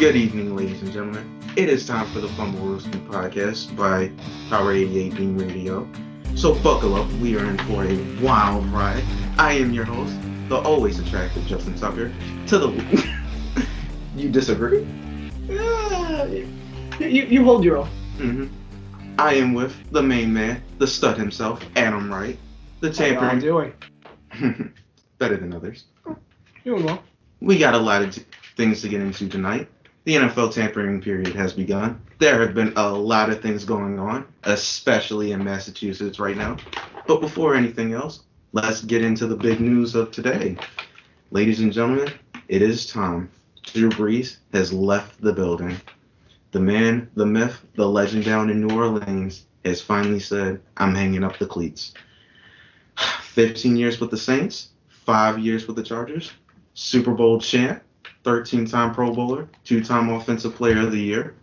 Good evening, ladies and gentlemen. It is time for the Fumblerooski Podcast by Power 88 Beam Radio. So buckle up, we are in for a wild ride. I am your host, the always attractive Justin Tucker. To the you disagree? Yeah, you, you hold your own. hmm I am with the main man, the stud himself, Adam Wright, the tampering. How doing? better than others. Doing well. We got a lot of t- things to get into tonight. The NFL tampering period has begun. There have been a lot of things going on, especially in Massachusetts right now. But before anything else, let's get into the big news of today. Ladies and gentlemen, it is time. Drew Brees has left the building. The man, the myth, the legend down in New Orleans has finally said, I'm hanging up the cleats. 15 years with the Saints, five years with the Chargers, Super Bowl champ, 13 time Pro Bowler, two time Offensive Player of the Year,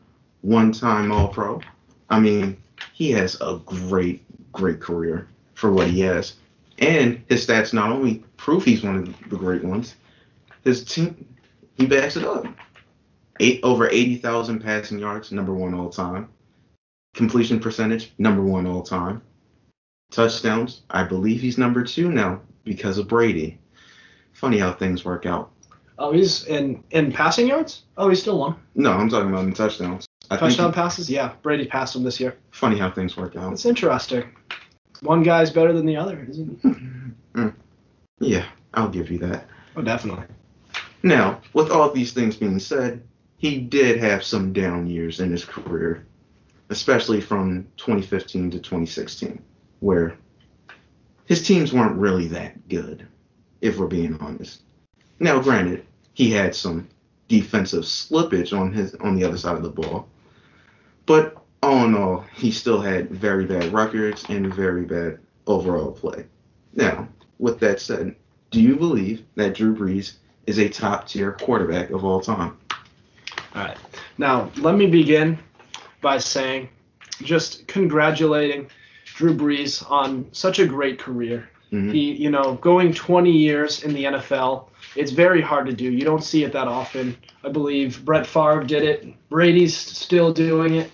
one time All Pro. I mean, he has a great, great career for what he has. And his stats not only prove he's one of the great ones, his team, he backs it up. Eight over 80,000 passing yards, number one all time. Completion percentage, number one all time. Touchdowns, I believe he's number two now because of Brady. Funny how things work out. Oh, he's in in passing yards. Oh, he's still one. No, I'm talking about in touchdowns. I Touchdown think passes. Yeah, Brady passed him this year. funny how things work out. It's interesting. One guy's better than the other, isn't he? Mm. Yeah, I'll give you that. Oh, definitely. Now, with all these things being said, he did have some down years in his career, especially from 2015 to 2016, where his teams weren't really that good, if we're being honest. Now, granted, he had some defensive slippage on his on the other side of the ball, but all in all, he still had very bad records and very bad overall play. Now, with that said, do you believe that Drew Brees is a top tier quarterback of all time? All right. Now, let me begin by saying, just congratulating Drew Brees on such a great career. Mhm. He, you know, going 20 years in the NFL, it's very hard to do. You don't see it that often. I believe Brett Favre did it. Brady's still doing it.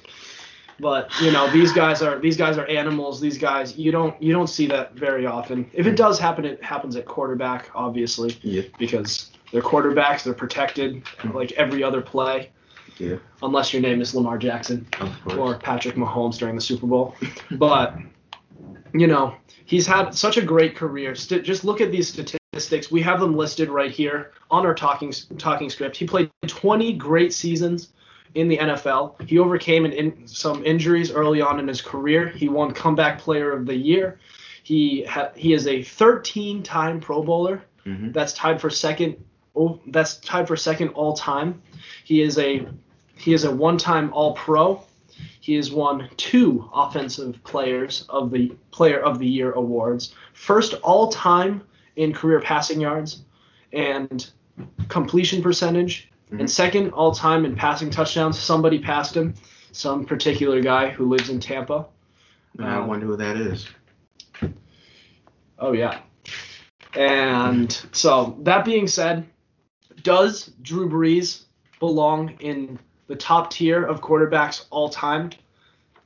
But you know these guys are these guys are animals. These guys you don't you don't see that very often. If it does happen, it happens at quarterback, obviously, Yeah, because they're quarterbacks. They're protected like every other play, yeah, unless your name is Lamar Jackson or Patrick Mahomes during the Super Bowl. But you know, he's had such a great career. St- just look at these statistics. We have them listed right here on our talking talking script. He played 20 great seasons in the NFL. He overcame an in, some injuries early on in his career. He won comeback player of the year. He ha- he is a 13-time Pro Bowler. hmm That's tied for second. Oh, that's tied for second all time. He is a he is a one-time All Pro. He has won two Offensive Players of the Player of the Year awards. First all time in career passing yards and completion percentage, Mhm. and second all time in passing touchdowns. Somebody passed him, some particular guy who lives in Tampa. I Um, wonder who that is. Oh yeah. And so that being said, does Drew Brees belong in the top tier of quarterbacks all time?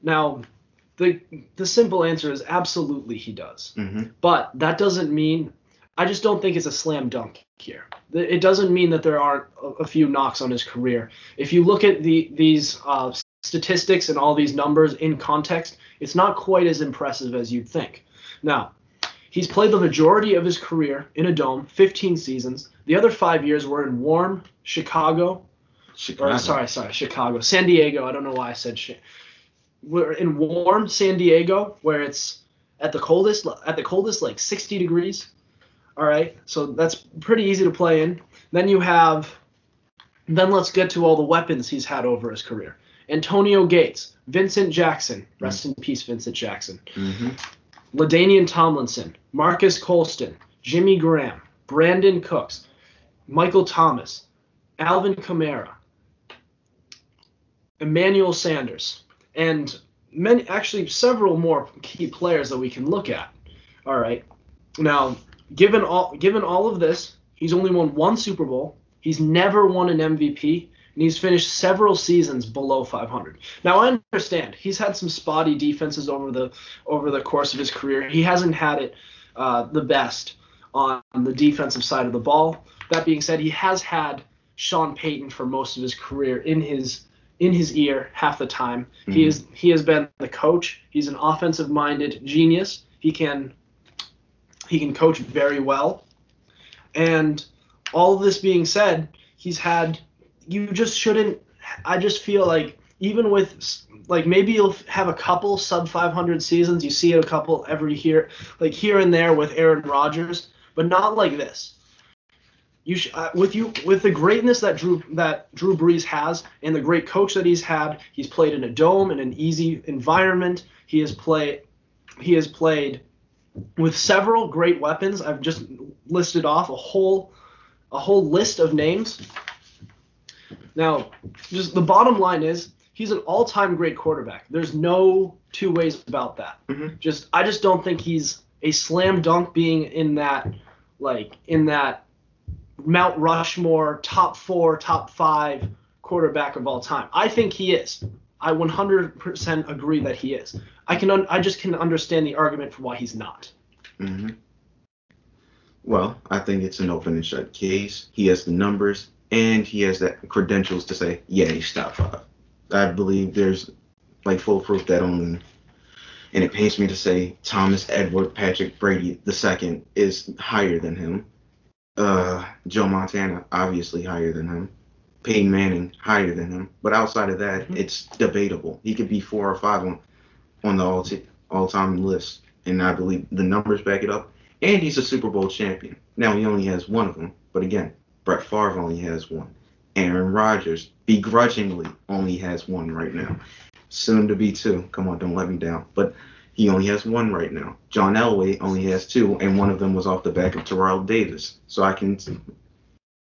Now, the the simple answer is absolutely he does. hmm But that doesn't mean I just don't think it's a slam dunk here. It doesn't mean that there aren't a, few knocks on his career. If you look at the these uh, statistics and all these numbers in context, it's not quite as impressive as you'd think. Now, he's played the majority of his career in a dome, 15 seasons. The other five years were in warm Chicago, Chicago. or sorry, sorry, Chicago, San Diego. I don't know why I said shit. We're in warm San Diego, where it's at the coldest, at the coldest, like 60 degrees. All right, so that's pretty easy to play in. Then you have, then let's get to all the weapons he's had over his career. Antonio Gates, Vincent Jackson, rest in peace, Vincent Jackson. hmm LaDainian Tomlinson, Marques Colston, Jimmy Graham, Brandin Cooks, Michael Thomas, Alvin Kamara, Emmanuel Sanders, and many, actually several more key players that we can look at. All right. Now, given all given all of this, he's only won one Super Bowl. He's never won an MVP, and he's finished several seasons below 500. Now I understand he's had some spotty defenses over the over the course of his career. He hasn't had it uh, the best on the defensive side of the ball. That being said, he has had Sean Payton for most of his career in his in his ear half the time. Mm-hmm. He is he has been the coach. He's an offensive minded genius. He can he can coach very well. And all of this being said, he's had you just shouldn't I just feel like even with like maybe you'll have a couple sub 500 seasons, you see a couple every here like here and there with Aaron Rodgers, but not like this. You sh- uh, with you with the greatness that Drew that Drew Brees has and the great coach that he's had, he's played in a dome in an easy environment. He has played he has played with several great weapons. I've just listed off a whole a whole list of names. Now, just the bottom line is he's an all-time great quarterback. There's no two ways about that. Mm-hmm. Just I just don't think he's a slam dunk being in that like in that Mount Rushmore top 4, top 5 quarterback of all time. I think he is. I 100% agree that he is. I can un- I just can understand the argument for why he's not. Mm-hmm. Well, I think it's an open and shut case. He has the numbers and he has that credentials to say, yeah, he's top five. I believe there's like full proof that only, and it pains me to say Thomas Edward Patrick Brady the second is higher than him. Uh, Joe Montana obviously higher than him. Peyton Manning higher than him. But outside of that, mm-hmm. it's debatable. He could be four or five on on the all t- all time list, and I believe the numbers back it up. And he's a Super Bowl champion. Now he only has one of them, but again, Brett Favre only has one. Aaron Rodgers begrudgingly only has one right now. Soon to be two. Come on, don't let me down. But he only has one right now. John Elway only has two, and one of them was off the back of Terrell Davis. So I can,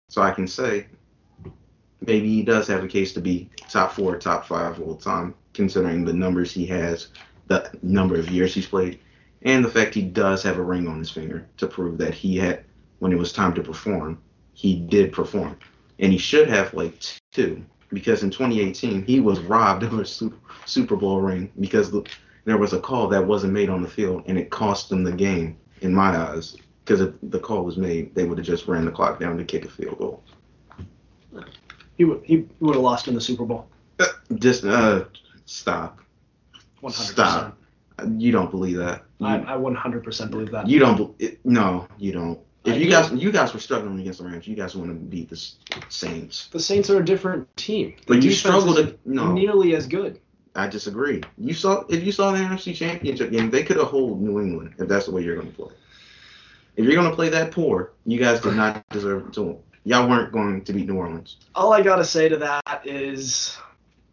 so I can say, maybe he does have a case to be top four, top five all time, considering the numbers he has, the number of years he's played, and the fact he does have a ring on his finger to prove that he had, when it was time to perform, he did perform. And he should have like two, because in 2018 he was robbed of a Super Bowl ring because the, there was a call that wasn't made on the field and it cost them the game in my eyes. Because if the call was made, they would have just ran the clock down to kick a field goal. He would he would have lost in the Super Bowl. Just uh, stop. 100%. Stop. You don't believe that. You, I, I 100% believe that. You don't. It, no, you don't. If I you do. guys you guys were struggling against the Rams, you guys want to beat the Saints. The Saints are a different team. The but you struggled to no nearly as good. I disagree. You saw if you saw the NFC Championship game, they could have hold New England if that's the way you're going to play. If you're going to play that poor, you guys did not deserve to. Y'all weren't going to beat New Orleans. All I gotta say to that is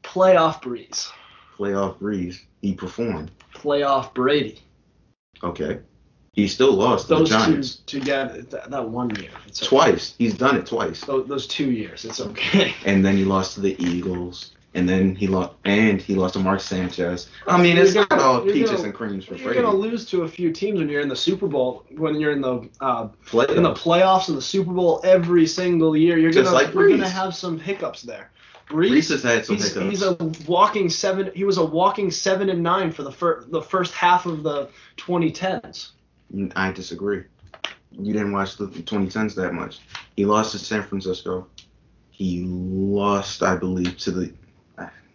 playoff Brees. Playoff Brees. He performed. Playoff Brady. Okay. He still lost those the Giants. two together that, that one year. Okay. Twice. He's done it twice. Those, those two years. It's okay. And then he lost to the Eagles and then he lost and he lost to Mark Sanchez. I mean, it's not all peaches gonna, and creams for You're gonna lose to a few teams when you're in the Super Bowl, when you're in the uh, in the playoffs and the Super Bowl every single year. You're gonna like you're gonna have some hiccups there. Brees, has had some he's, hiccups. He's a walking seven. He was a walking seven and nine for the first the first half of the 2010s. I disagree. You didn't watch the 2010s that much. He lost to San Francisco. He lost, I believe, to the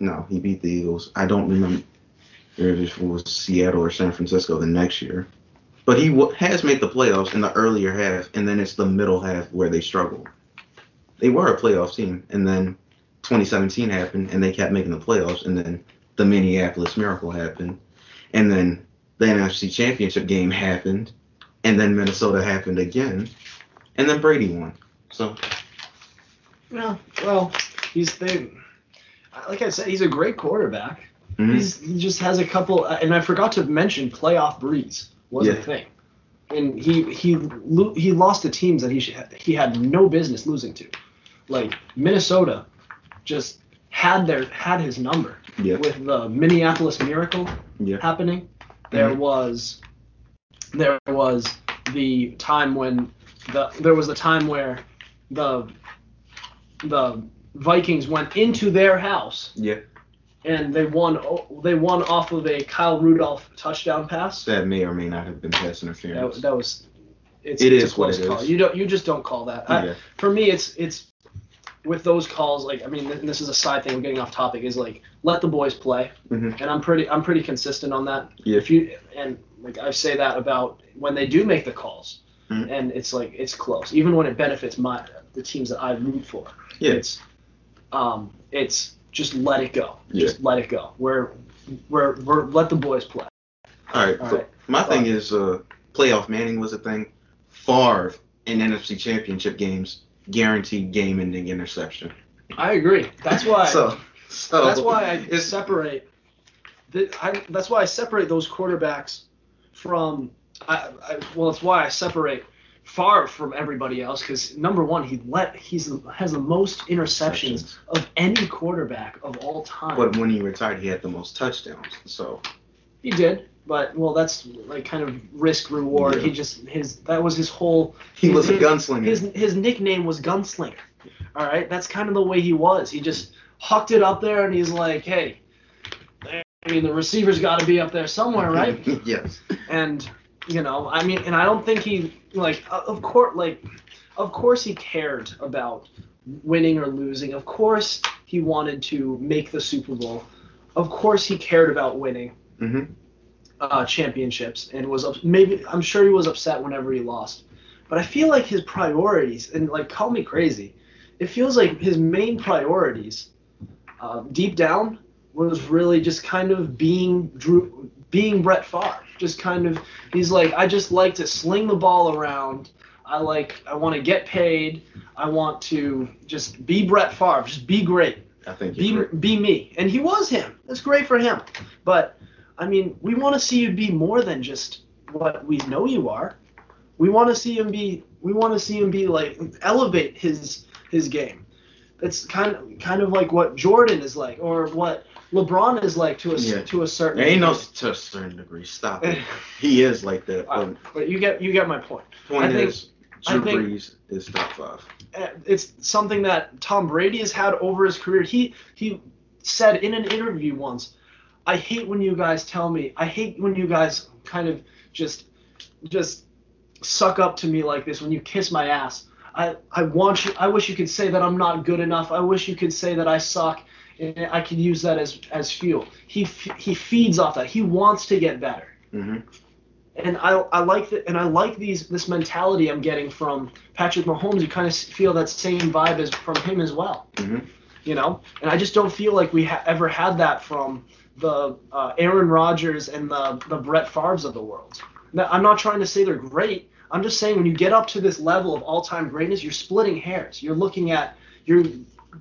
no, he beat the Eagles. I don't remember if it was Seattle or San Francisco the next year. But he w- has made the playoffs in the earlier half, and then it's the middle half where they struggle. They were a playoff team, and then 2017 happened, and they kept making the playoffs, and then the Minneapolis Miracle happened, and then the NFC Championship game happened, and then Minnesota happened again, and then Brady won. So. Yeah, well, he's they like I said, he's a great quarterback. Mm-hmm. He's he just has a couple, uh, and I forgot to mention playoff Brees was yeah. a thing, and he he he lost to teams that he should, he had no business losing to, like Minnesota, just had their had his number yeah. with the Minneapolis Miracle yeah. happening. There mm-hmm. was there was the time when the there was the time where the the Vikings went into their house Yeah, and they won. They won off of a Kyle Rudolph touchdown pass. that may or may not have been pass interference. that was. It's, It is what it call. is. You don't. You just don't call that. I- for me, it's it's with those calls. Like I mean, th- this is a side thing. I'm getting off topic. Is like let the boys play, Mhm. and I'm pretty I'm pretty consistent on that. Yeah. If you and like I say that about when they do make the calls, Mhm. and it's like it's close, even when it benefits my the teams that I root for. Yeah. It's um it's just let it go. Yeah. Just let it go. We're we're we're let the boys play. All right. All so right. My thing is, uh, playoff Manning was a thing. Favre in NFC Championship games, guaranteed game-ending interception. I agree. That's why. So, so that's why I separate. The, I, that's why I separate those quarterbacks from. I, I, well, it's why I separate Favre from everybody else because number one, he let he's has the most interceptions of any quarterback of all time. But when he retired, he had the most touchdowns. So He did, but well, that's like kind of risk reward. Yeah. He just his that was his whole. he was a gunslinger. His his nickname was Gunslinger. All right, that's kind of the way he was. He just hucked it up there, and he's like, "Hey, I mean, the receiver's got to be up there somewhere, right?" yes. and you know, I mean, and I don't think he like, uh, of course, like, of course he cared about winning or losing. Of course he wanted to make the Super Bowl. Of course he cared about winning hmm uh, championships and was up, maybe I'm sure he was upset whenever he lost. But I feel like his priorities and like call me crazy, it feels like his main priorities, uh, deep down, was really just kind of being Drew, being Brett Favre. Just kind of he's like I just like to sling the ball around. I like I want to get paid. I want to just be Brett Favre. Just be great I think be, you're be me. And he was him. That's great for him. But, I mean, we want to see you be more than just what we know you are. We want to see him be. We want to see him be like elevate his his game. It's kind of kind of like what Jordan is like, or what LeBron is like to a Yeah. to a certain. There ain't no degree. to a certain degree. Stop it. He is like that. Uh, But but you get you get my point. point I think- is, Drew think- Brees is top five. Uh, it's something that Tom Brady has had over his career. He he said in an interview once, "I hate when you guys tell me. I hate when you guys kind of just just suck up to me like this when you kiss my ass. I I want you. I wish you could say that I'm not good enough. I wish you could say that I suck. And I can use that as as fuel. He he feeds off that. He wants to get better hmm and I, I like that, and I like these this mentality I'm getting from Patrick Mahomes. You kind of feel that same vibe as from him as well, hmm you know. And I just don't feel like we ha- ever had that from the uh, Aaron Rodgers and the the Brett Favre's of the world. Now, I'm not trying to say they're great. I'm just saying when you get up to this level of all-time greatness, you're splitting hairs. You're looking at you're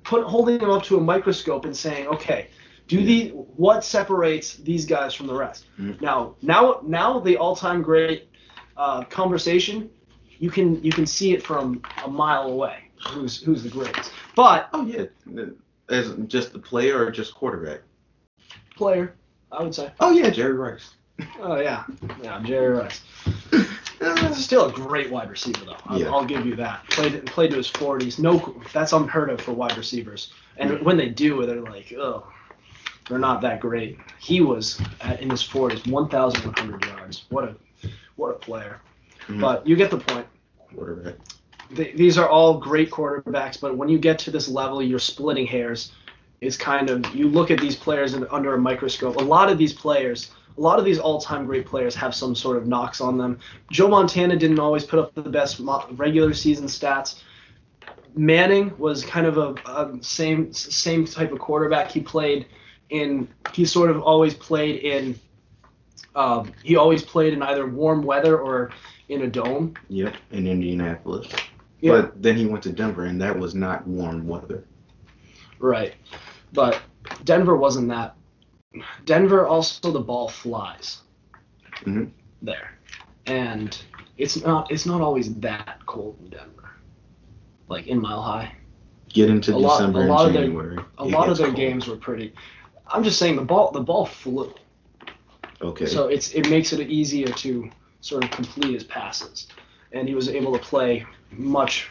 put holding them up to a microscope and saying, okay, do the what separates these guys from the rest? Mhm. Now, now, now the all-time great uh, conversation, you can you can see it from a mile away. Who's who's the greatest? But Oh yeah. As just the player or just quarterback? player, I would say. Oh yeah, Jerry Rice. Oh yeah, yeah, Jerry Rice. Still a great wide receiver though. I'll, Yeah. I'll give you that. Played played to his 40s. No, that's unheard of for wide receivers. And Yeah. when they do, they're like, oh, they're not that great. He was at, in his 40s, 1,100 yards. What a what a player. Mhm. But you get the point. quarterback. Th these are all great quarterbacks, but when you get to this level, you're splitting hairs. It's kind of you look at these players in, under a microscope. A lot of these players, a lot of these all-time great players have some sort of knocks on them. Joe Montana didn't always put up the best regular season stats. Manning was kind of a, a same same type of quarterback. He played in he sort of always played in um, he always played in either warm weather or in a dome. Yep, in Indianapolis. Yeah. But then he went to Denver, and that was not warm weather. Right. But Denver wasn't that. Denver also the ball flies Mhm. there, and it's not it's not always that cold in Denver. Like in Mile High, Get into A December lot and their- January. a lot of their cold. games were pretty. I'm just saying the ball the ball flew, Okay. so it's it makes it easier to sort of complete his passes, and he was able to play much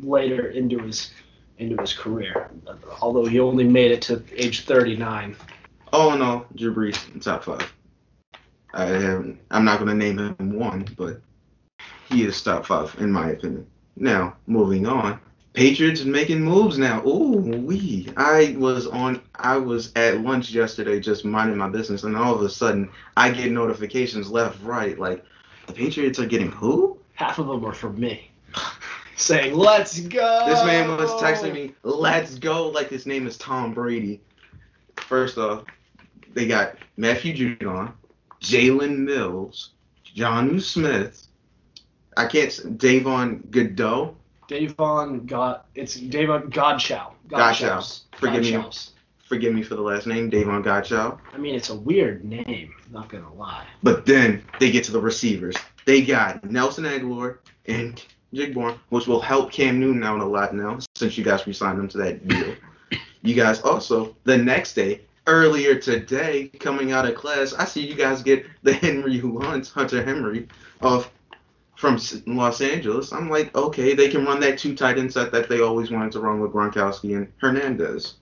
later into his into his career. Although he only made it to age 39. All in all, Drew Brees top five. I haven't, I'm not going to name him one, but he is top five in my opinion. Now, moving on. Patriots making moves now. Ooh, we. I was on I was at lunch yesterday just minding my business and all of a sudden I get notifications left, right, like the Patriots are getting who? Half of them are for me. Saying, let's go. This man was texting me, let's go, like his name is Tom Brady. First off, they got Matthew Judon, Jalen Mills, Jonnu Smith. I can't Davon Godot. Davon God it's Davon Godchow. Godchow. Forgive me. Forgive me for the last name, Davon Godchow. I mean it's a weird name, not gonna lie. But then they get to the receivers. They got Nelson Agholor and Jigborn, which will help Cam Newton out a lot now since you guys re-signed him to that deal. you guys also the next day earlier today, coming out of class, I see you guys get the Henry who hunts, Hunter Henry, of from Los Angeles. I'm like, okay, they can run that two tight end set that they always wanted to run with Gronkowski and Hernandez.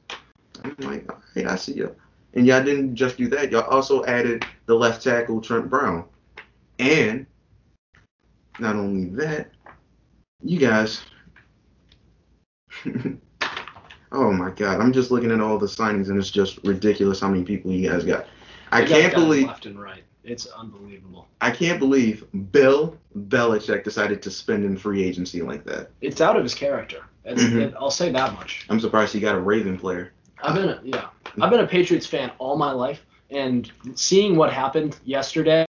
I'm like, hey, I see you. And y'all didn't just do that. Y'all also added the left tackle Trent Brown. And not only that, you guys Oh my god, I'm just looking at all the signings and it's just ridiculous how many people you guys got. I They can't got believe left and right. It's unbelievable. I can't believe Bill Belichick decided to spend in free agency like that. It's out of his character. It's, Mhm. it, I'll say that much. I'm surprised he got a Raven player. I've been a, yeah, I've been a Patriots fan all my life, and seeing what happened yesterday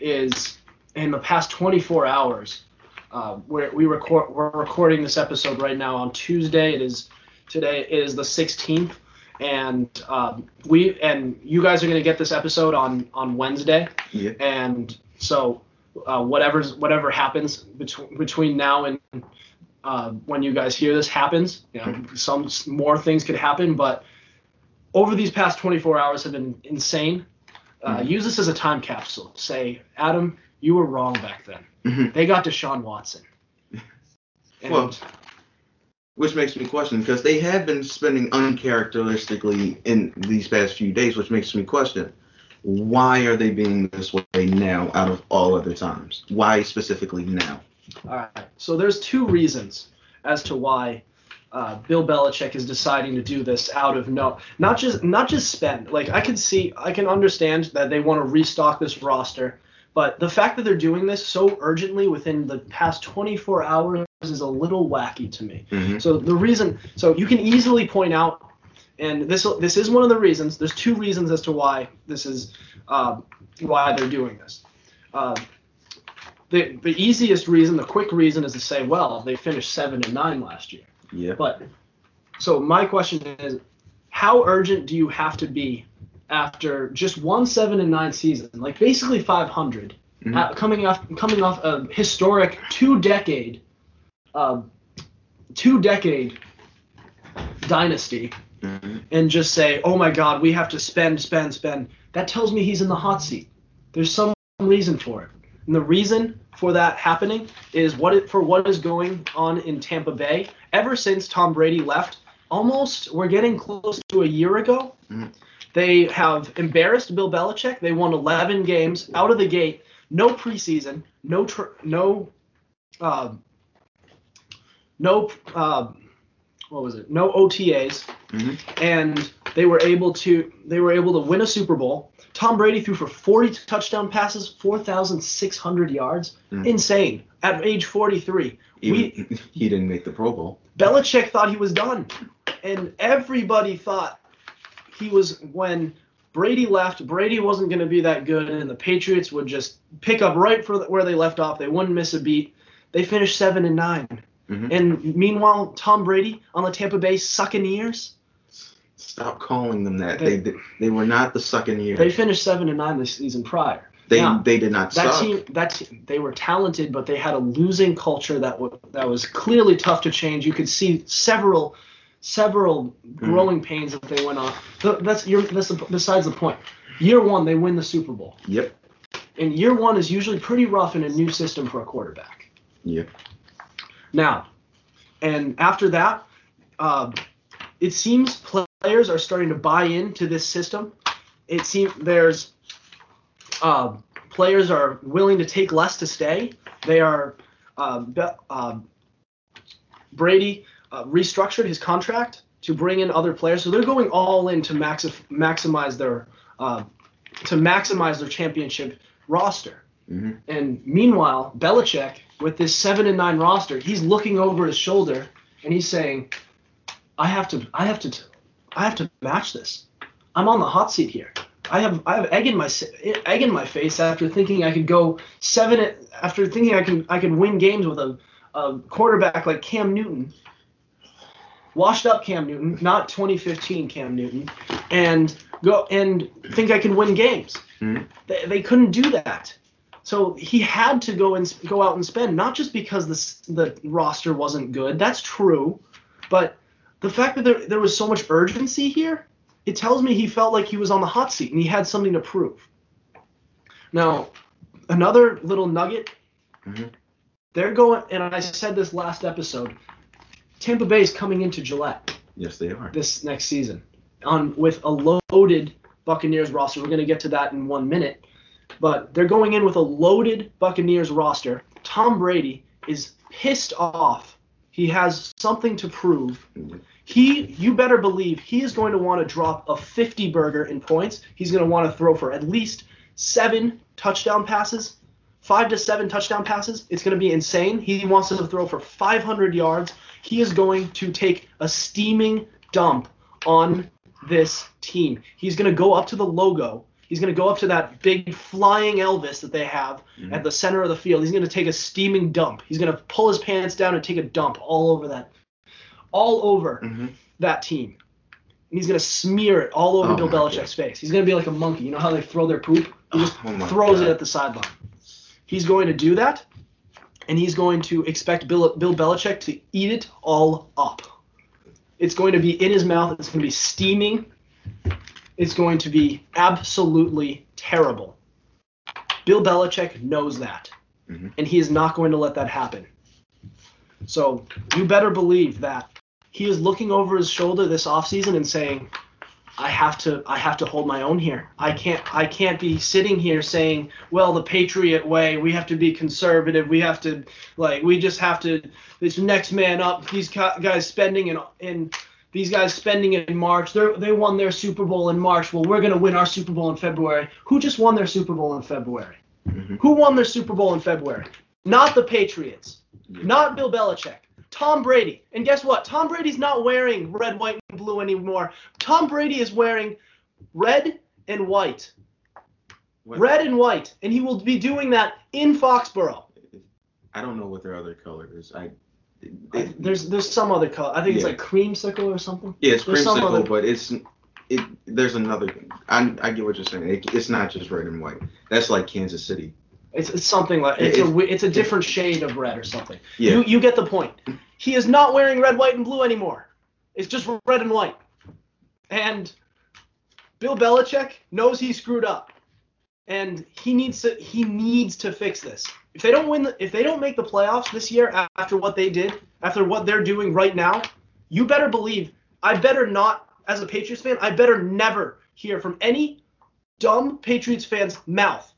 is in the past 24 hours. Uh, where we record, we're recording this episode right now on Tuesday. It is today is the 16th, and um, we and you guys are gonna get this episode on on Wednesday, Yeah. and so uh, whatever's whatever happens between between now and uh, when you guys hear this happens. You know, some more things could happen, but over these past 24 hours have been insane. Uh, Mhm. Use this as a time capsule. Say, Adam, you were wrong back then. Mhm. They got Deshaun Watson. And Well, Which makes me question because they have been spending uncharacteristically in these past few days, which makes me question why are they being this way now out of all other times? Why specifically now? all right. So there's two reasons as to why uh, Bill Belichick is deciding to do this out of no, not just not just spend. Like I can see, I can understand that they want to restock this roster, but the fact that they're doing this so urgently within the past 24 hours is a little wacky to me. Mm-hmm. So the reason, so you can easily point out, and this this is one of the reasons. There's two reasons as to why this is um, why they're doing this. Um, the the easiest reason, the quick reason, is to say, well, they finished seven and nine last year. Yeah. But so my question is, how urgent do you have to be after just one seven and nine season, like basically 500, Mhm. uh, coming off coming off a historic two decade, um, two decade dynasty, hmm and just say, oh my God, we have to spend, spend, spend. That tells me he's in the hot seat. There's some reason for it. And the reason for that happening is what it, for what is going on in Tampa Bay. Ever since Tom Brady left, almost we're getting close to a year ago. Mhm. They have embarrassed Bill Belichick. They won 11 games out of the gate, no preseason, no tr- no uh, no uh, what was it? No OTAs hmm and they were able to they were able to win a Super Bowl. Tom Brady threw for 40 touchdown passes, 4,600 yards. Mm. Insane at age 43. Even, he didn't make the Pro Bowl. Belichick thought he was done, and everybody thought he was when Brady left. Brady wasn't going to be that good, and the Patriots would just pick up right for where they left off. They wouldn't miss a beat. They finished seven and 9 Mhm. and meanwhile Tom Brady on the Tampa Bay Succaneers. Stop calling them that. They- They they, were not the sucking year. They finished seven and nine the season prior. They Yeah. they did not That suck. team, that team, they were talented, but they had a losing culture that w- that was clearly tough to change. You could see several, several growing pains that they went on. Th- That's your that's the, besides the point. Year one, they win the Super Bowl, Yep. and year one is usually pretty rough in a new system for a quarterback. Yep. Now, and after that, uh, it seems players are starting to buy into this system. It seems there's uh, players are willing to take less to stay. They are uh, Brady uh, restructured his contract to bring in other players, so they're going all in to maxi- maximize their uh, to maximize their championship roster. Mm-hmm. And meanwhile, Belichick with this seven and nine roster, he's looking over his shoulder and he's saying, "I have to, I have to, I have to match this. I'm on the hot seat here. I have, I have egg in my egg in my face after thinking I could go seven after thinking I can, I can win games with a, a quarterback like Cam Newton." Washed up Cam Newton, not 2015 Cam Newton, and go and think I can win games. Mhm. They, they couldn't do that. So he had to go and go out and spend, not just because the the roster wasn't good. That's true, but the fact that there there was so much urgency here, it tells me he felt like he was on the hot seat and he had something to prove. Now, another little nugget. Mhm. They're going, and I said this last episode. Tampa Bay is coming into Gillette Yes, they are. this next season on with a loaded Buccaneers roster. We're going to get to that in one minute, but they're going in with a loaded Buccaneers roster. Tom Brady is pissed off. He has something to prove. Mm-hmm. He, you better believe, he is going to want to drop a 50 burger in points. He's going to want to throw for at least seven touchdown passes, five to seven touchdown passes. It's going to be insane. He wants to throw for 500 yards. He is going to take a steaming dump on this team. He's going to go up to the logo. He's going to go up to that big flying Elvis that they have Mhm. at the center of the field. He's going to take a steaming dump. He's going to pull his pants down and take a dump all over that, all over hmm that team. And he's going to smear it all over Oh Bill Belichick's face. He's going to be like a monkey. You know how they throw their poop? He just Oh throws God. it at the sideline. He's going to do that, and he's going to expect Bill, Bill Belichick to eat it all up. It's going to be in his mouth. It's going to be steaming. It's going to be absolutely terrible. Bill Belichick knows that, Mhm. and he is not going to let that happen. So you better believe that he is looking over his shoulder this offseason and saying, I have to I have to hold my own here. I can't I can't be sitting here saying, well, the Patriot way, we have to be conservative. We have to like we just have to this next man up. These guys spending in in these guys spending in March. They they won their Super Bowl in March. Well, we're going to win our Super Bowl in February. Who just won their Super Bowl in February? Mhm. Who won their Super Bowl in February? Not the Patriots. Not Bill Belichick. Tom Brady. And guess what? Tom Brady's not wearing red, white, blue anymore. Tom Brady is wearing red and white. What- Red and white. And he will be doing that in Foxborough. I don't know what their other color is. I. I- there's there's some other color. I think it's Yeah. like creamsicle or something. yeah, it's there's creamsicle, other- but it's it. There's another. I I get what you're saying. It, it's not just red and white. That's like Kansas City. It's, it's something like it's It- a it's a different shade of red or something. Yeah. You you get the point. He is not wearing red, white, and blue anymore. It's just red and white. And Bill Belichick knows he screwed up, and he needs to he needs to fix this. If they don't win, if they don't make the playoffs this year after what they did, after what they're doing right now, you better believe I better not, as a Patriots fan, I better never hear from any dumb Patriots fan's mouth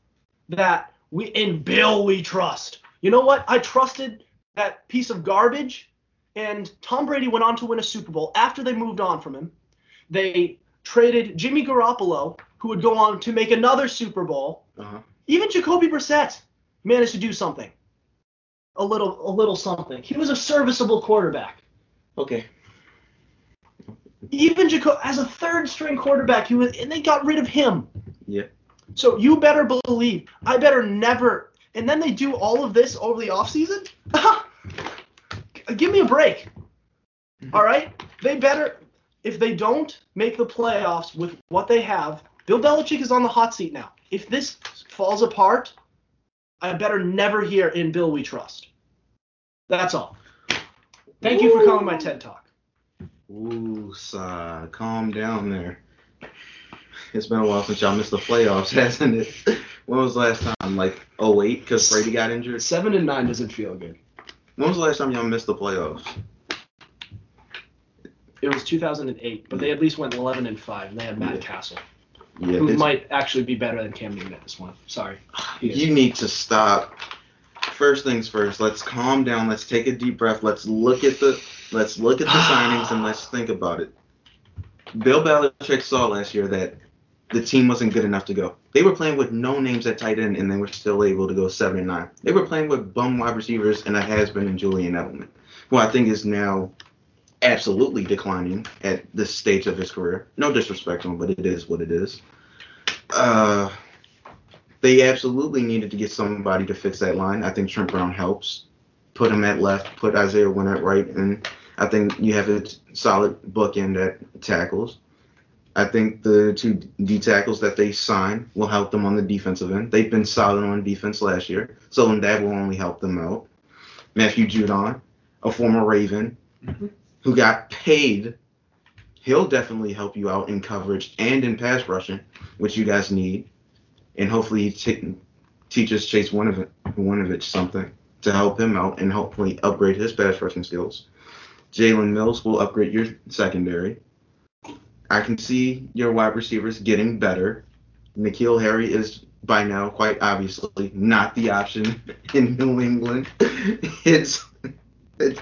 that we in Bill we trust. You know what? I trusted that piece of garbage, and Tom Brady went on to win a Super Bowl after they moved on from him. They traded Jimmy Garoppolo, who would go on to make another Super Bowl. Uh-huh. Even Jacoby Brissett managed to do something. A little, a little something. He was a serviceable quarterback. Okay. Even Jaco- as a third string quarterback, he was, and they got rid of him. Yeah. So you better believe, I better never. And then they do all of this over the offseason? Give me a break. Mm-hmm. All right? They better, if they don't make the playoffs with what they have, Bill Belichick is on the hot seat now. If this falls apart, I better never hear in Bill we trust. That's all. Thank you for calling my TED Talk. Ooh, sigh. Calm down there. It's been a while since y'all missed the playoffs, hasn't it? When was the last time? Like 08 because Brady got injured? Seven and nine doesn't feel good. When was the last time y'all missed the playoffs? It was 2008, but they at least went 11 and five, and they had Matt Yeah. Cassel, Yeah, who it's- might actually be better than Cam Newton at this point. Sorry. He is. you need to stop. First things first, let's calm down. Let's take a deep breath. Let's look at the let's look at the signings and let's think about it. Bill Belichick saw last year that the team wasn't good enough to go. They were playing with no names at tight end and they were still able to go seven and nine. They were playing with bum wide receivers and a has been in Julian Edelman, who I think is now absolutely declining at this stage of his career. No disrespect to him, but it is what it is. Uh they absolutely needed to get somebody to fix that line. I think Trent Brown helps. Put him at left, put Isaiah Winner at right, and I think you have a solid bookend at tackles. I think the two D tackles that they sign will help them on the defensive end. They've been solid on defense last year, so that will only help them out. Matthew Judon, a former Raven, Mhm. who got paid, he'll definitely help you out in coverage and in pass rushing, which you guys need and hopefully he t- teaches Chase Winovich, Winovich something to help him out and hopefully upgrade his pass rushing skills. Jalen Mills will upgrade your secondary. I can see your wide receivers getting better. N'Keal Harry is by now quite obviously not the option in New England. It's, it's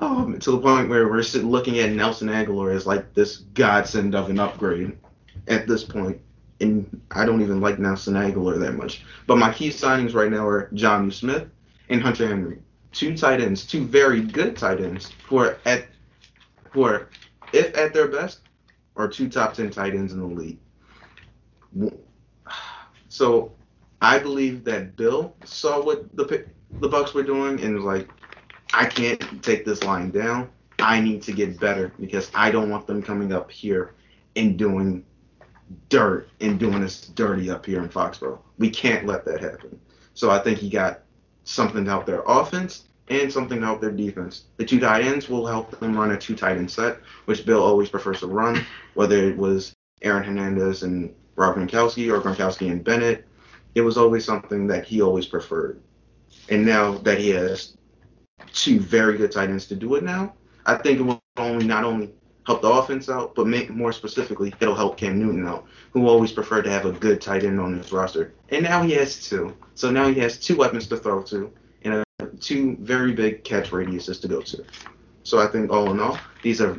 um, to the point where we're looking at Nelson Agholor as like this godsend of an upgrade at this point. point and I don't even like Nelson Agholor that much. But my key signings right now are John Smith and Hunter Henry. Two tight ends, two very good tight ends who are at who are if at their best are two top ten tight ends in the league. So I believe that Bill saw what the the Bucks were doing and was like, I can't take this line down. I need to get better because I don't want them coming up here and doing dirt and doing us dirty up here in Foxborough. We can't let that happen. So I think he got something help their offense and something to help their defense. The two tight ends will help them run a two tight end set, which Bill always prefers to run, whether it was Aaron Hernandez and Rob Gronkowski or Gronkowski and Bennett. It was always something that he always preferred. And now that he has two very good tight ends to do it now, I think it will only not only help the offense out, but make, more specifically, it'll help Cam Newton out, who always preferred to have a good tight end on his roster. And now he has two. So now he has two weapons to throw to and two very big catch radiuses to go to. So I think all in all, these are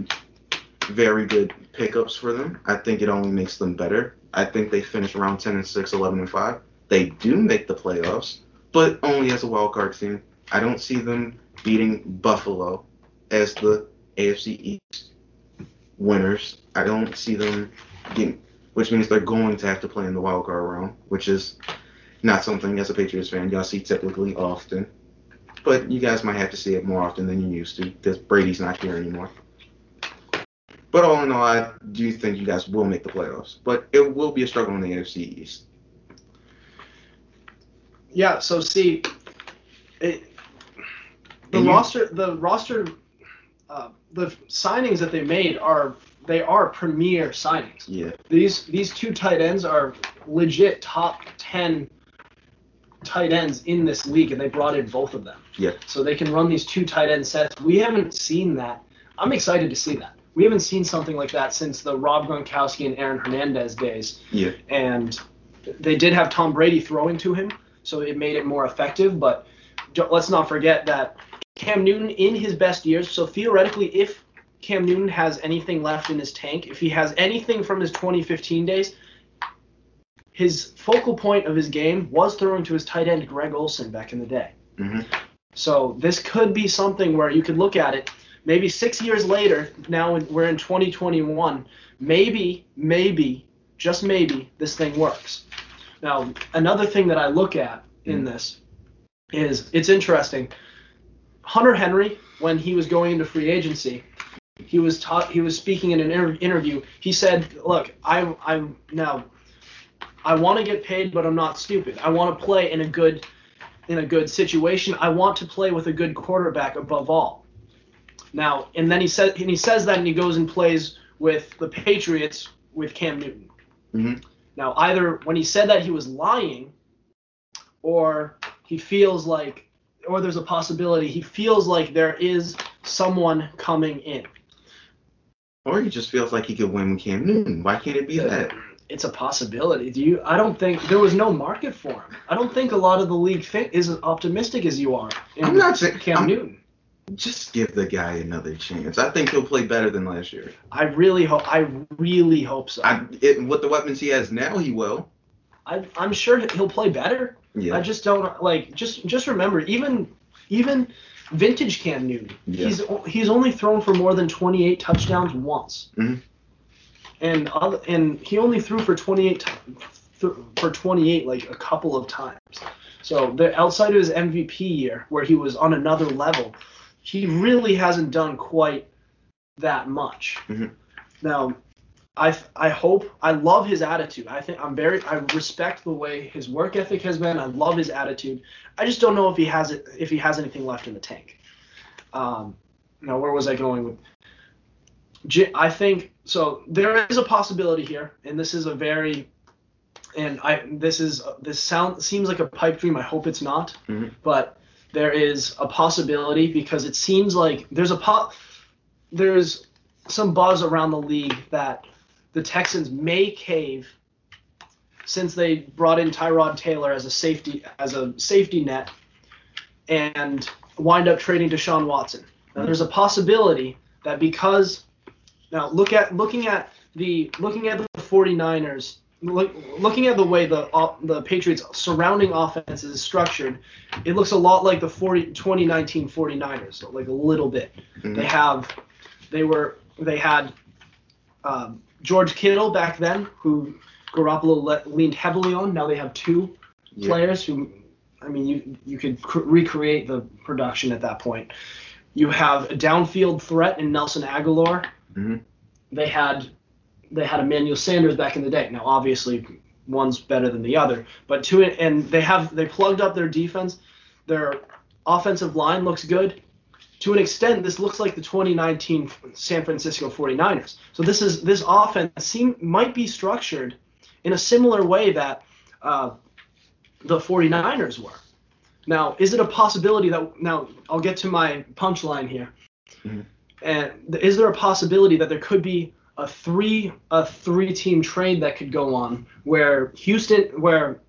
very good pickups for them. I think it only makes them better. I think they finish around 10 and 6, 11 and 5. They do make the playoffs, but only as a wild card team. I don't see them beating Buffalo as the AFC East winners. I don't see them getting, which means they're going to have to play in the wild card round, which is not something as a Patriots fan y'all see typically often. But you guys might have to see it more often than you used to because Brady's not here anymore. But all in all, I do think you guys will make the playoffs. But it will be a struggle in the AFC East. Yeah. So see, it, the you- roster, the roster, uh, the signings that they made are they are premier signings. Yeah. These these two tight ends are legit top ten tight ends in this league, and they brought in both of them. Yeah. So they can run these two tight end sets. We haven't seen that. I'm excited to see that. We haven't seen something like that since the Rob Gronkowski and Aaron Hernandez days. Yeah. And they did have Tom Brady throwing to him, so it made it more effective. But let's not forget that Cam Newton in his best years. So theoretically, if Cam Newton has anything left in his tank, if he has anything from his 2015 days, his focal point of his game was throwing to his tight end Greg Olsen back in the day. hmm So this could be something where you could look at it. Maybe six years later, now we're in 2021. Maybe, maybe, just maybe, this thing works. Now, another thing that I look at in this is it's interesting. Hunter Henry, when he was going into free agency, he was taught he was speaking in an inter- interview. He said, "Look, I'm I'm now I want to get paid, but I'm not stupid. I want to play in a good in a good situation. I want to play with a good quarterback above all." Now, and then he says and he says that and he goes and plays with the Patriots with Cam Newton. Mhm. Now, either when he said that he was lying or he feels like or there's a possibility he feels like there is someone coming in. Or he just feels like he could win with Cam Newton. Why can't it be that? It's a possibility. Do you? I don't think there was no market for him. I don't think a lot of the league think is as optimistic as you are. in I'm not saying Cam I'm- Newton. Just give the guy another chance. I think he'll play better than last year. I really hope. I really hope so. I, it, with the weapons he has now, he will. I, I'm sure he'll play better. Yeah. I just don't like. Just just remember, even even vintage Cam Newton, Yeah. he's he's only thrown for more than 28 touchdowns once, Mhm. And other, and he only threw for 28 for 28 like a couple of times. So the outside of his MVP year, where he was on another level, he really hasn't done quite that much. Mhm. Now, I I hope I love his attitude. I think I'm very I respect the way his work ethic has been. I love his attitude. I just don't know if he has it if he has anything left in the tank. Um, now where was I going with? I think so. There is a possibility here, and this is a very, and I this is this sound seems like a pipe dream. I hope it's not, Mhm. but there is a possibility because it seems like there's a pot. There's some buzz around the league that the Texans may cave since they brought in Tyrod Taylor as a safety as a safety net and wind up trading Deshaun Watson. Now there's a possibility that because now look at looking at the looking at the 49ers look, looking at the way the uh, the Patriots surrounding offense is structured, it looks a lot like the 40, 2019 49ers, so like a little bit. Mhm. They have they were they had um, George Kittle back then, who Garoppolo le- leaned heavily on. Now they have two Yeah. players who, I mean, you you could cr- recreate the production at that point. You have a downfield threat in Nelson Agholor. Mhm. They had they had Emmanuel Sanders back in the day. Now obviously one's better than the other, but to it and they have they plugged up their defense. Their offensive line looks good. To an extent, this looks like the 2019 San Francisco 49ers. So this is this offense seem might be structured in a similar way that uh, the 49ers were. Now, is it a possibility that now I'll get to my punchline here. Mhm. And is there a possibility that there could be a three a three team trade that could go on where Houston where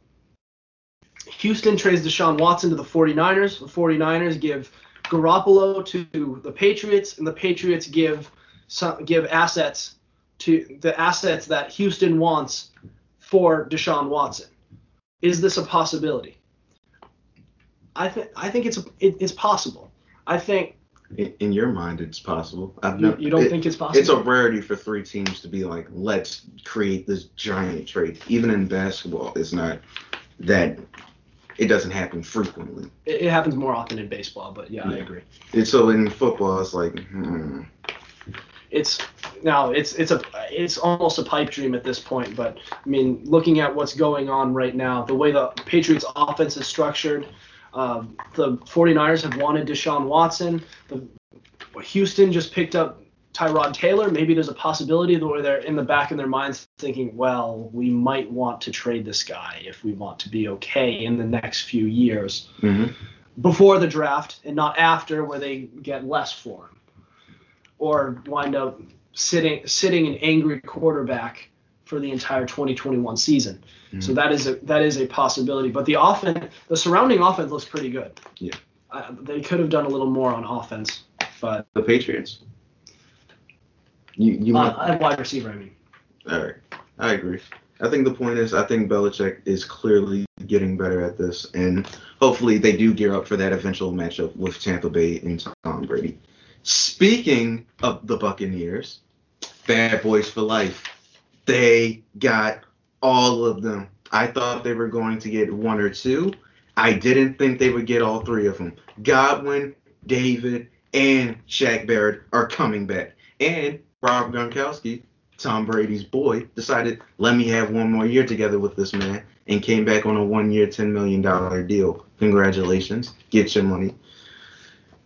Houston trades Deshaun Watson to the 49ers, the 49ers give Garoppolo to the Patriots, and the Patriots give some, give assets to the assets that Houston wants for Deshaun Watson. Is this a possibility? I think I think it's it, it's possible. I think In, in your mind, it's possible. You, you don't it- think it's possible. It's a rarity for three teams to be like, let's create this giant trade. Even in basketball, it's not that. It doesn't happen frequently. it, it happens more often in baseball, but yeah, I agree. And so in football, it's like, hmm, it's now it's it's a it's almost a pipe dream at this point but i mean looking at what's going on right now the way the patriots offense is structured um, the 49ers have wanted deshaun watson the houston just picked up tyrod taylor maybe there's a possibility that where they're in the back of their minds thinking well we might want to trade this guy if we want to be okay in the next few years mhm. before the draft and not after where they get less for him or wind up sitting sitting an angry quarterback for the entire 2021 season. So Mhm. that is a that is a possibility. But the offense, the surrounding offense looks pretty good. Yeah. Uh, they could have done a little more on offense, but the Patriots. You you uh, want at wide receiver, I mean. All right, I agree. I think the point is, I think Belichick is clearly getting better at this, and hopefully they do gear up for that eventual matchup with Tampa Bay and Tom Brady. Speaking of the Buccaneers, bad boys for life. They got all of them. I thought they were going to get one or two. I didn't think they would get all three of them. Godwin, David, and Shaq Barrett are coming back. And Rob Gronkowski, Tom Brady's boy, decided, let me have one more year together with this man, and came back on a one year, $10 million deal. Congratulations. Get your money.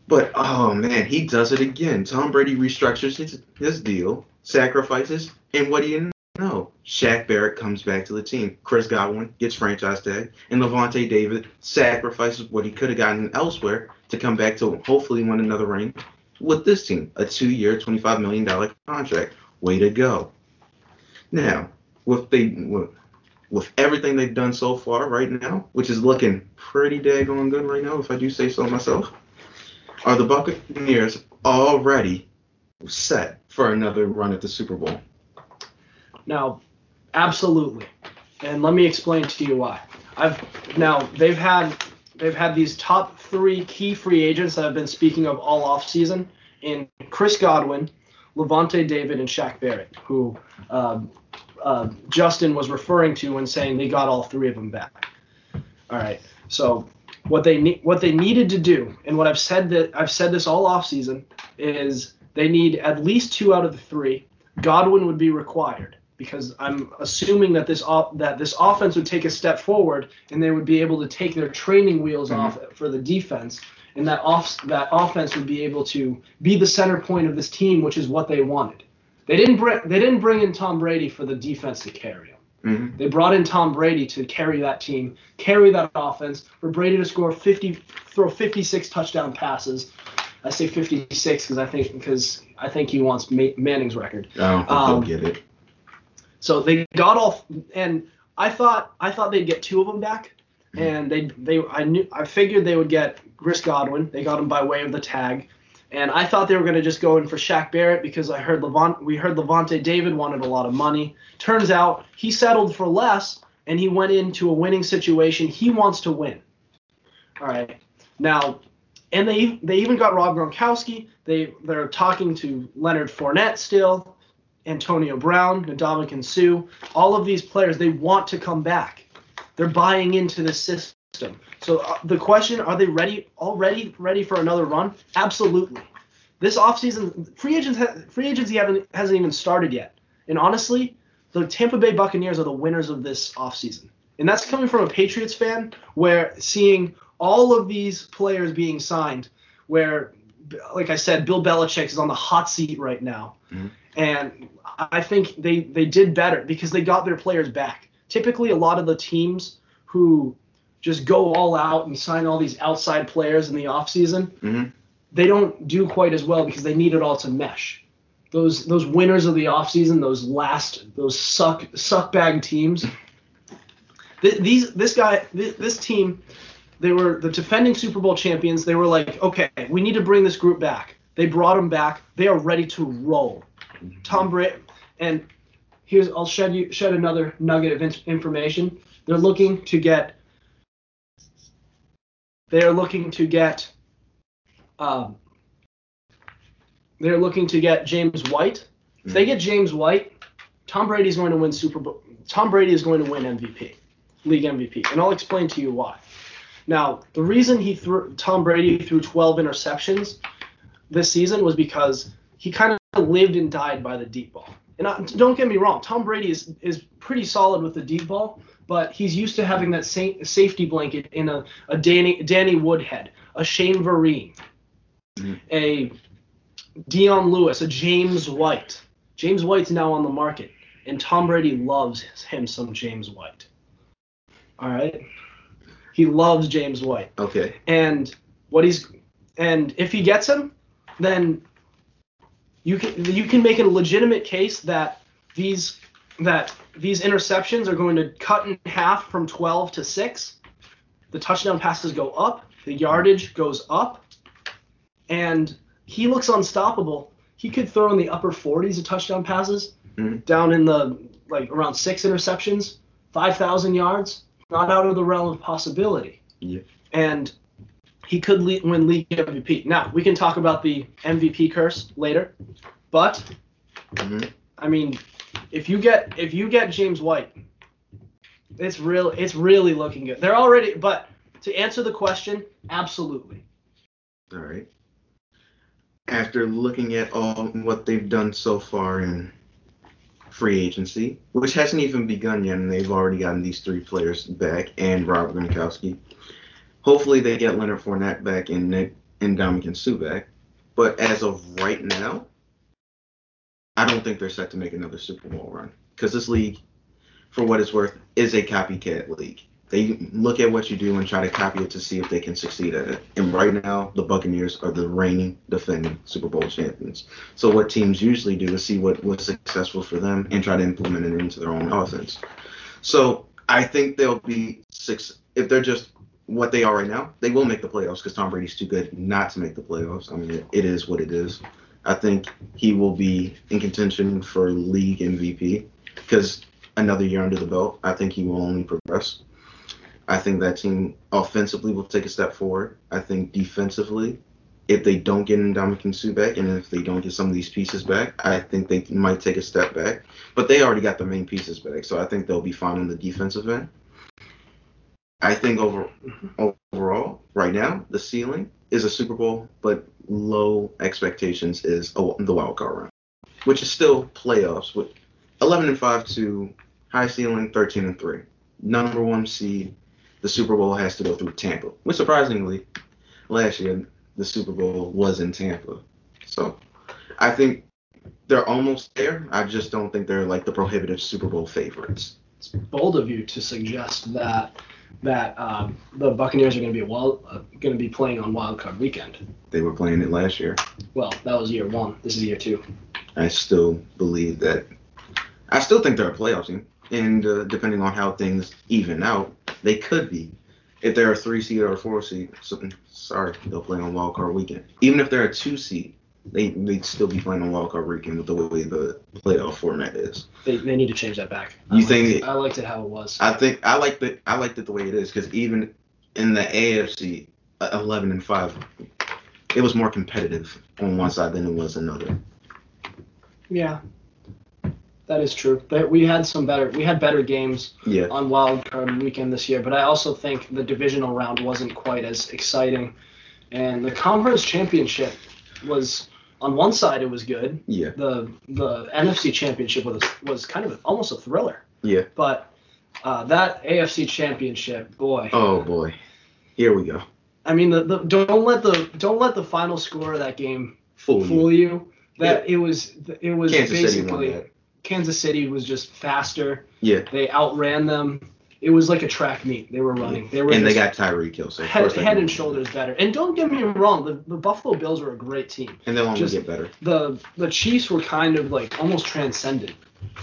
But, oh man, he does it again. Tom Brady restructures his, his deal, sacrifices, and what do you know? Shaq Barrett comes back to the team. Chris Godwin gets franchise tag, and Lavonte David sacrifices what he could have gotten elsewhere to come back to hopefully win another ring with this team, a two-year, $25 million contract. Way to go. Now, with they with, with everything they've done so far right now, which is looking pretty daggone good right now, if I do say so myself, are the Buccaneers already set for another run at the Super Bowl? Now, absolutely. And let me explain to you why. I've now they've had they've had these top three key free agents that I've been speaking of all off season in Chris Godwin, Lavonte David, and Shaq Barrett, who um, uh, Justin was referring to when saying they got all three of them back. All right. So what they need what they needed to do, and what I've said that I've said this all off season, is they need at least two out of the three. Godwin would be required because I'm assuming that this op- that this offense would take a step forward and they would be able to take their training wheels Mhm. off for the defense and that off that offense would be able to be the center point of this team, which is what they wanted. They didn't bring they didn't bring in Tom Brady for the defense to carry him. Mm-hmm. They brought in Tom Brady to carry that team, carry that offense, for Brady to score 50, throw 56 touchdown passes. I say 56 because I think because I think he wants Ma- Manning's record. I don't think Um, they'll get it. So they got all, and I thought I thought they'd get two of them back, hmm. and they they I knew I figured they would get Chris Godwin. They got him by way of the tag, and I thought they were going to just go in for Shaq Barrett because I heard Levant we heard Lavonte David wanted a lot of money. Turns out he settled for less, and he went into a winning situation. He wants to win. All right, now. And they they even got Rob Gronkowski. They they're talking to Leonard Fournette still. Antonio Brown, Ndamukong Suh, all of these players, they want to come back. They're buying into the system. So uh, the question, are they ready already ready for another run? Absolutely. This offseason, free agents ha- free agency haven't hasn't even started yet. And honestly, the Tampa Bay Buccaneers are the winners of this offseason. And that's coming from a Patriots fan where seeing all of these players being signed where like I said, Bill Belichick is on the hot seat right now. Mhm. And I think they, they did better because they got their players back. Typically, a lot of the teams who just go all out and sign all these outside players in the offseason, hmm they don't do quite as well because they need it all to mesh. Those those winners of the offseason, those last those suck suck bag teams. Th- these this guy th- this team, they were the defending Super Bowl champions. They were like, okay, we need to bring this group back. They brought them back. They are ready to roll. Tom Brady and here's I'll shed you shed another nugget of in- information. They're looking to get. They are looking to get. Um, they're looking to get James White. If they get James White, Tom Brady is going to win Super Bowl. Tom Brady is going to win MVP, league MVP, and I'll explain to you why. Now, the reason he threw Tom Brady threw 12 interceptions this season was because he kind of lived and died by the deep ball. And I, don't get me wrong, Tom Brady is is pretty solid with the deep ball, but he's used to having that sa- safety blanket in a, a Danny Danny Woodhead, a Shane Vereen, Mhm. a Dion Lewis, a James White. James White's now on the market, and Tom Brady loves him some James White. All right, he loves James White Okay. and what he's and if he gets him, then you can you can make a legitimate case that these that these interceptions are going to cut in half from 12 to 6. The touchdown passes go up, the yardage goes up, and he looks unstoppable. He could throw in the upper 40s of touchdown passes, Mhm. down in the like around six interceptions, 5,000 yards, not out of the realm of possibility Yeah. and he could le- win league MVP. Now we can talk about the MVP curse later, but hmm I mean, if you get if you get James White, it's real it's really looking good. They're already, but to answer the question, absolutely. All right. After looking at all what they've done so far in free agency, which hasn't even begun yet, and they've already gotten these three players back and Robert Gronkowski. Hopefully, they get Leonard Fournette back and Nick and Dominican Sue back. But as of right now, I don't think they're set to make another Super Bowl run because this league, for what it's worth, is a copycat league. They look at what you do and try to copy it to see if they can succeed at it. And right now, the Buccaneers are the reigning, defending Super Bowl champions. So what teams usually do is see what was successful for them and try to implement it into their own offense. So I think they'll be six if they're just what they are right now. They will make the playoffs because Tom Brady's too good not to make the playoffs. I mean, it, it is what it is. I think he will be in contention for league MVP because another year under the belt. I think he will only progress. I think that team offensively will take a step forward. I think defensively, if they don't get Ndamukong Suh back and if they don't get some of these pieces back, I think they might take a step back. But they already got the main pieces back, so I think they'll be fine on the defensive end. I think over overall, right now, the ceiling is a Super Bowl, but low expectations is the wild card round, which is still playoffs with 11 and 5 to high ceiling 13 and 3. Number one seed, the Super Bowl has to go through Tampa, which surprisingly, last year the Super Bowl was in Tampa. So I think they're almost there. I just don't think they're like the prohibitive Super Bowl favorites. It's bold of you to suggest that that um, the Buccaneers are going to be wild, uh, going to be playing on Wild Card Weekend. They were playing it last year. Well, that was year one. This is year two. I still believe that. I still think they're a playoff team, and uh, depending on how things even out, they could be. If they're a three seed or a four seed, so, sorry, they'll play on Wild Card Weekend. Even if they're a two seed, they they'd still be playing on wild card weekend with the way the playoff format is. They, they need to change that back. You I liked think- it, I liked it how it was. I think I liked it. I liked it the way it is because even in the AFC, uh, 11 and five, it was more competitive on one side than it was another. yeah, that is true. But we had some better we had better games Yeah, on Wild Card Weekend this year. But I also think the divisional round wasn't quite as exciting, and the conference championship was on one side it was good. yeah, The the NFC championship was was kind of a, almost a thriller. yeah. But uh, that AFC championship, boy. Oh boy, here we go. I mean, the, the don't let the don't let the final score of that game Fool you. fool you. That it was it was Kansas basically that. Kansas City was just faster. Yeah, They outran them. It was like a track meet. They were running. They were and they got Tyreek Hill, so head, head and shoulders better. And don't get me wrong, the, the Buffalo Bills were a great team. And they'll only just- get better. The the Chiefs were kind of like almost transcendent.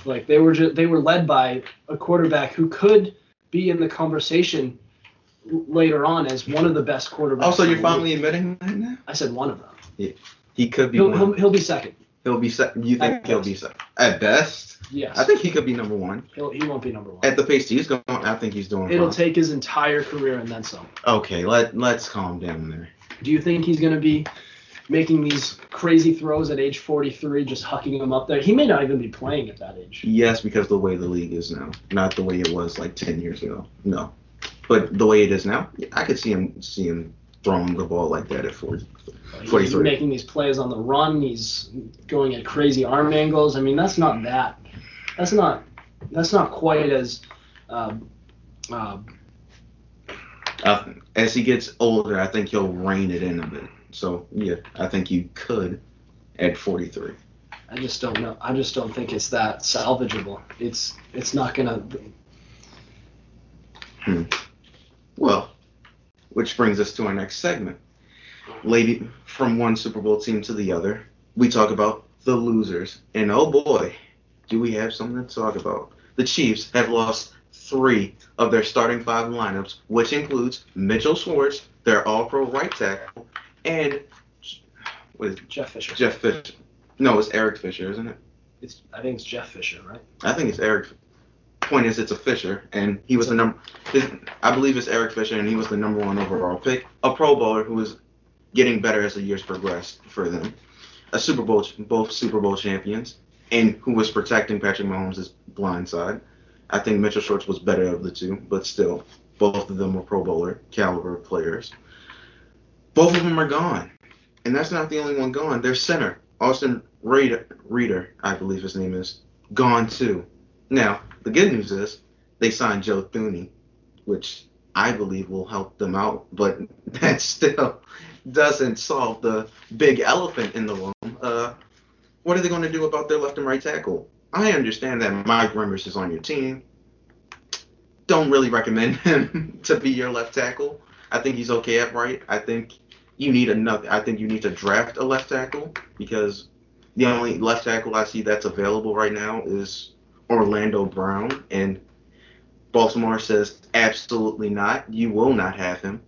Like they were just, they were led by a quarterback who could be in the conversation later on as one of the best quarterbacks. Also, you're finally admitting that now. I said one of them. Yeah, He could be He'll, one. he'll, he'll be second. He'll be. Se- you think he'll be second? At best, Yes. I think he could be number one. he'll, he won't be number one. At the pace he's going, I think he's doing. It'll fine. take his entire career and then some. Okay, let let's calm down there. Do you think he's going to be making these crazy throws at age 43, just hucking them up there? He may not even be playing at that age. Yes, because the way the league is now, not the way it was like ten years ago. No, but the way it is now, I could see him see him throwing the ball like that at forty. He's 43. making these plays on the run. He's going at crazy arm angles. I mean, that's not that. That's not. That's not quite as. Uh, uh, Uh, as he gets older, I think he'll rein it in a bit. So yeah, I think you could at forty three. I just don't know. I just don't think it's that salvageable. It's. It's not gonna. Hmm. Well, which brings us to our next segment. Lady from one Super Bowl team to the other, we talk about the losers. And oh boy, do we have something to talk about. The Chiefs have lost three of their starting five lineups, which includes Mitchell Schwartz, their all pro right tackle, and what is it? Jeff Fisher. Jeff Fisher. No, it's Eric Fisher, isn't it? It's. I think it's Jeff Fisher, right? I think it's Eric. Point is, it's a Fisher, and he was the number. His, I believe it's Eric Fisher, and he was the number one overall pick, a Pro Bowler who was getting better as the years progressed for them, a Super Bowl, both Super Bowl champions, and who was protecting Patrick Mahomes' blind side. I think Mitchell Schwartz was better of the two, but still, both of them were Pro Bowler caliber players. Both of them are gone, and that's not the only one gone. Their center, Austin Reeder, Reeder, I believe his name is, gone too. Now, the good news is they signed Joe Thuney, which I believe will help them out, but that still doesn't solve the big elephant in the room. Uh, what are they going to do about their left and right tackle? I understand that Mike Remmers is on your team. don't really recommend him to be your left tackle. I think he's okay at right. I think you need another. I think you need to draft a left tackle because the only left tackle I see that's available right now is Orlando Brown, and Baltimore says absolutely not. You will not have him.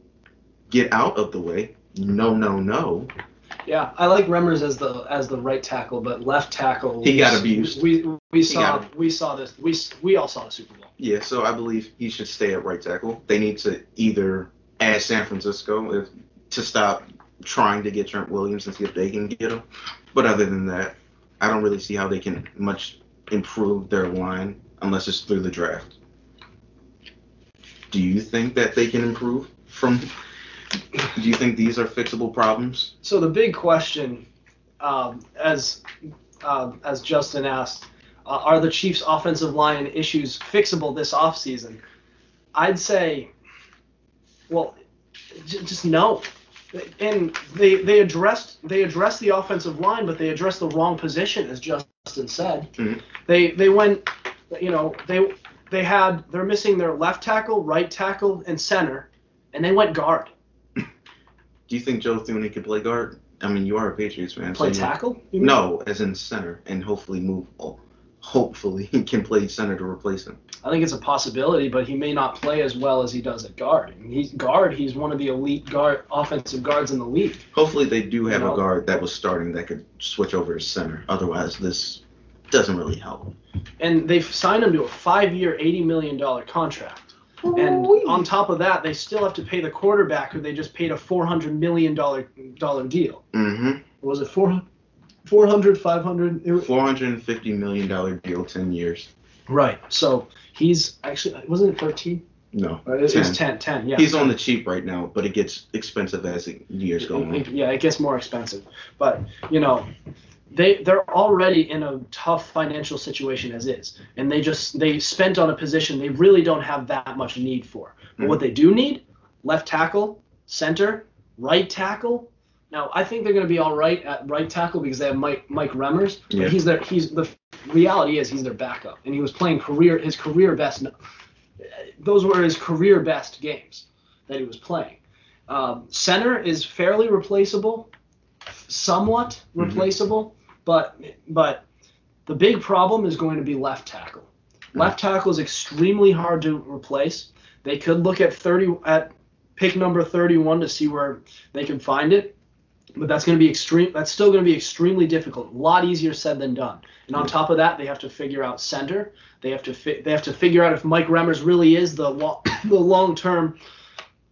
Get out of the way. No, no, no. Yeah, I like Remmers as the as the right tackle, but left tackle. He got abused. We we saw we saw this. We we all saw the Super Bowl. Yeah, so I believe he should stay at right tackle. They need to either ask San Francisco if, to stop trying to get Trent Williams and see if they can get him. But other than that, I don't really see how they can much improve their line unless it's through the draft. Do you think that they can improve from? Do you think these are fixable problems? So the big question, um, as um, as Justin asked, uh, are the Chiefs' offensive line issues fixable this offseason? I'd say, well, j- just no. And they they addressed they addressed the offensive line, but they addressed the wrong position, as Justin said. Mhm. They they went, you know, they they had they're missing their left tackle, right tackle, and center, and they went guard. Do you think Joe Thuney could play guard? I mean, you are a Patriots fan. Play so tackle? you? No, as in center, and hopefully move. Hopefully, he can play center to replace him. I think it's a possibility, but he may not play as well as he does at guard. He's guard. He's one of the elite guard offensive guards in the league. Hopefully, they do have No. a guard that was starting that could switch over to center. Otherwise, this doesn't really help. And they've signed him to a five-year, eighty million dollar contract. And on top of that, they still have to pay the quarterback, who they just paid a four hundred million dollar dollar deal. Mm-hmm. Was it four? 400, 500? It was- Four hundred and fifty million dollar deal, ten years. Right. So he's actually wasn't it 13? No, It was 10. 10. 10. Yeah. He's on the cheap right now, but it gets expensive as the years go on. Yeah, it gets more expensive. But you know, they they're already in a tough financial situation as is, and they just they spent on a position they really don't have that much need for. But what they do need, left tackle, center, right tackle. Now I think they're going to be all right at right tackle because they have Mike Mike Remmers. But Yeah. he's their he's the reality is he's their backup, and he was playing career his career best. Those were his career best games that he was playing. Um, center is fairly replaceable, somewhat Mhm. replaceable, but but the big problem is going to be left tackle. Left tackle is extremely hard to replace. They could look at 30 at pick number 31 to see where they can find it, but that's going to be extreme. That's still going to be extremely difficult. A lot easier said than done. And on top of that, they have to figure out center. They have to fi- they have to figure out if Mike Remmers really is the lo- the long term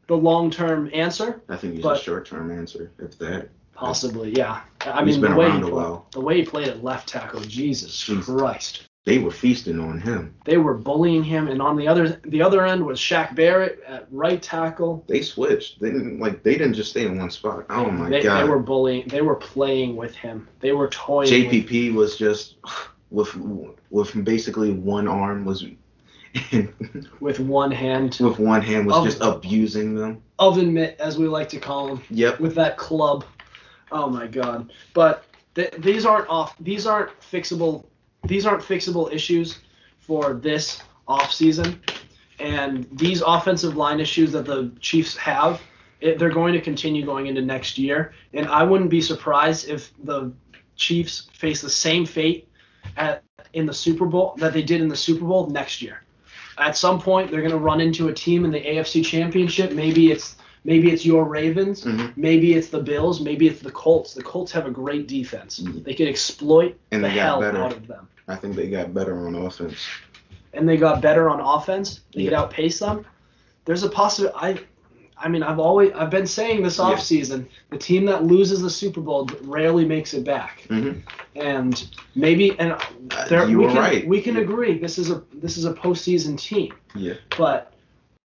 the long term answer. I think he's But- a short term answer, if that. Possibly, yeah. I He's mean, been the way he around a played, while. the way he played at left tackle, Jesus. Christ. They were feasting on him. They were bullying him, and on the other the other end was Shaq Barrett at right tackle. They switched. They didn't like. They didn't just stay in one spot. Oh my they, god. they were bullying. They were playing with him. They were toying. with JPP was just with with basically one arm was with one hand, with one hand was Of- just abusing them. oven mitt, as we like to call him, Yep. with that club. Oh my God! But th- these aren't off. These aren't fixable. These aren't fixable issues for this off season. And these offensive line issues that the Chiefs have, it, they're going to continue going into next year. And I wouldn't be surprised if the Chiefs face the same fate at in the Super Bowl that they did in the Super Bowl next year. At some point, they're going to run into a team in the AFC Championship. Maybe it's maybe it's your Ravens. Mhm. Maybe it's the Bills. Maybe it's the Colts. The Colts have a great defense. Mhm. They can exploit And the hell better. out of them. I think they got better on offense. And they got better on offense. They could outpace them. There's a possibility. I, I mean, I've always I've been saying this Yeah. offseason, the team that loses the Super Bowl rarely makes it back. hmm And maybe and Uh, there, you we can right. we can Yeah. agree this is a this is a postseason team. Yeah. But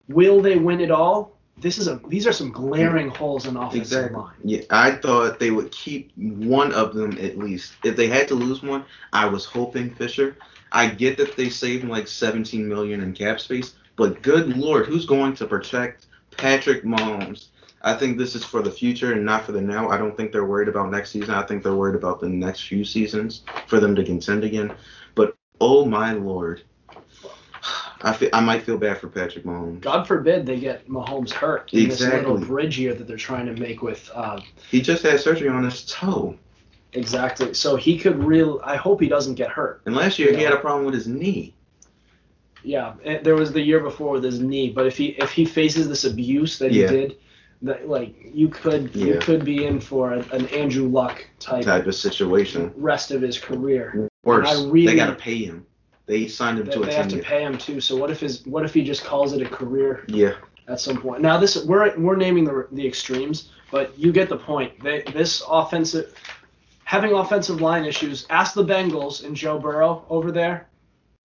will they win it all? This is a these are some glaring holes in offensive Exactly. line. Yeah, I thought they would keep one of them at least. If they had to lose one, I was hoping Fisher. I get that they saved like 17 million in cap space, but good lord, who's going to protect Patrick Mahomes? I think this is for the future and not for the now. I don't think they're worried about next season. I think they're worried about the next few seasons for them to contend again. But oh my lord, I feel, I might feel bad for Patrick Mahomes. God forbid they get Mahomes hurt in this little bridge here that they're trying to make with uh, He just had surgery on his toe, exactly. So he could real. I hope he doesn't get hurt. and last year he Yeah. had a problem with his knee. Yeah, there was the year before with his knee, but if he if he faces this abuse that Yeah. he did, that like you could you could be in for an Andrew Luck type Type of situation. rest of his career. Worse, I really- they gotta pay him. They signed him They, to a they have to year. pay him too. So what if his what if he just calls it a career Yeah, at some point? Now this we're we're naming the the extremes, but you get the point. They, this offensive having offensive line issues. Ask the Bengals and Joe Burrow over there,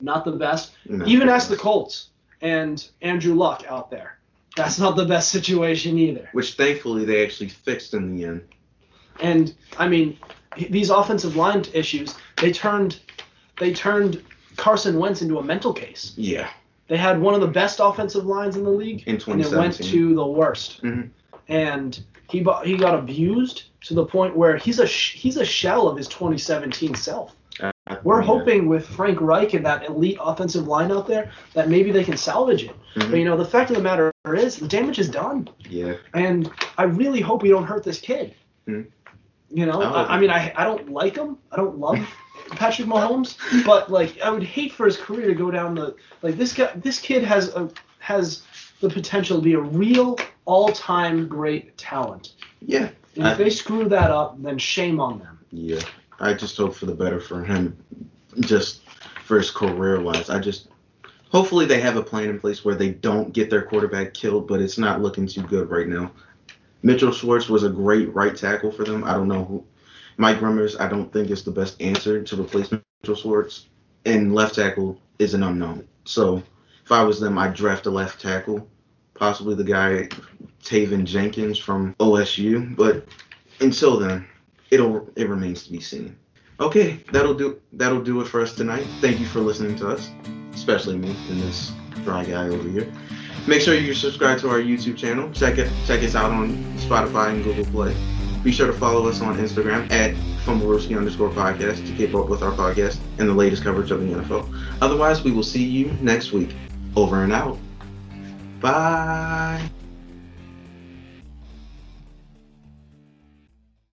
not the best. no. Even ask the Colts and Andrew Luck out there. That's not the best situation either. which thankfully they actually fixed in the end. And I mean, these offensive line issues, they turned they turned Carson Wentz into a mental case. Yeah, They had one of the best offensive lines in the league, in and it went to the worst. Mhm. And he he got abused to the point where he's a sh- he's a shell of his 2017 self. Uh, We're yeah. hoping with Frank Reich and that elite offensive line out there that maybe they can salvage it. Mhm. But you know, the fact of the matter is the damage is done. Yeah, And I really hope we don't hurt this kid. Hmm. You know, Oh. I, I mean, I, I don't like him. I don't love Patrick Mahomes, but like, I would hate for his career to go down the like this guy. This kid has a has the potential to be a real all-time great talent. yeah, And I- if they screw that up, then shame on them. yeah. I just hope for the better for him, just for his career wise. I just hopefully they have a plan in place where they don't get their quarterback killed, but it's not looking too good right now. Mitchell Schwartz was a great right tackle for them. I don't know who. Mike Remmers, I don't think is the best answer to replace Mitchell Schwartz, and left tackle is an unknown. So if I was them, I'd draft a left tackle, possibly the guy Teven Jenkins from OSU. But until then, it'll it remains to be seen. Okay, that'll do that'll do it for us tonight. Thank you for listening to us, especially me and this dry guy over here. Make sure you subscribe to our YouTube channel. Check it check us out on Spotify and Google Play. Be sure to follow us on Instagram at Fumblerooski underscore podcast to keep up with our podcast and the latest coverage of the NFL. Otherwise, we will see you next week. Over and out. Bye.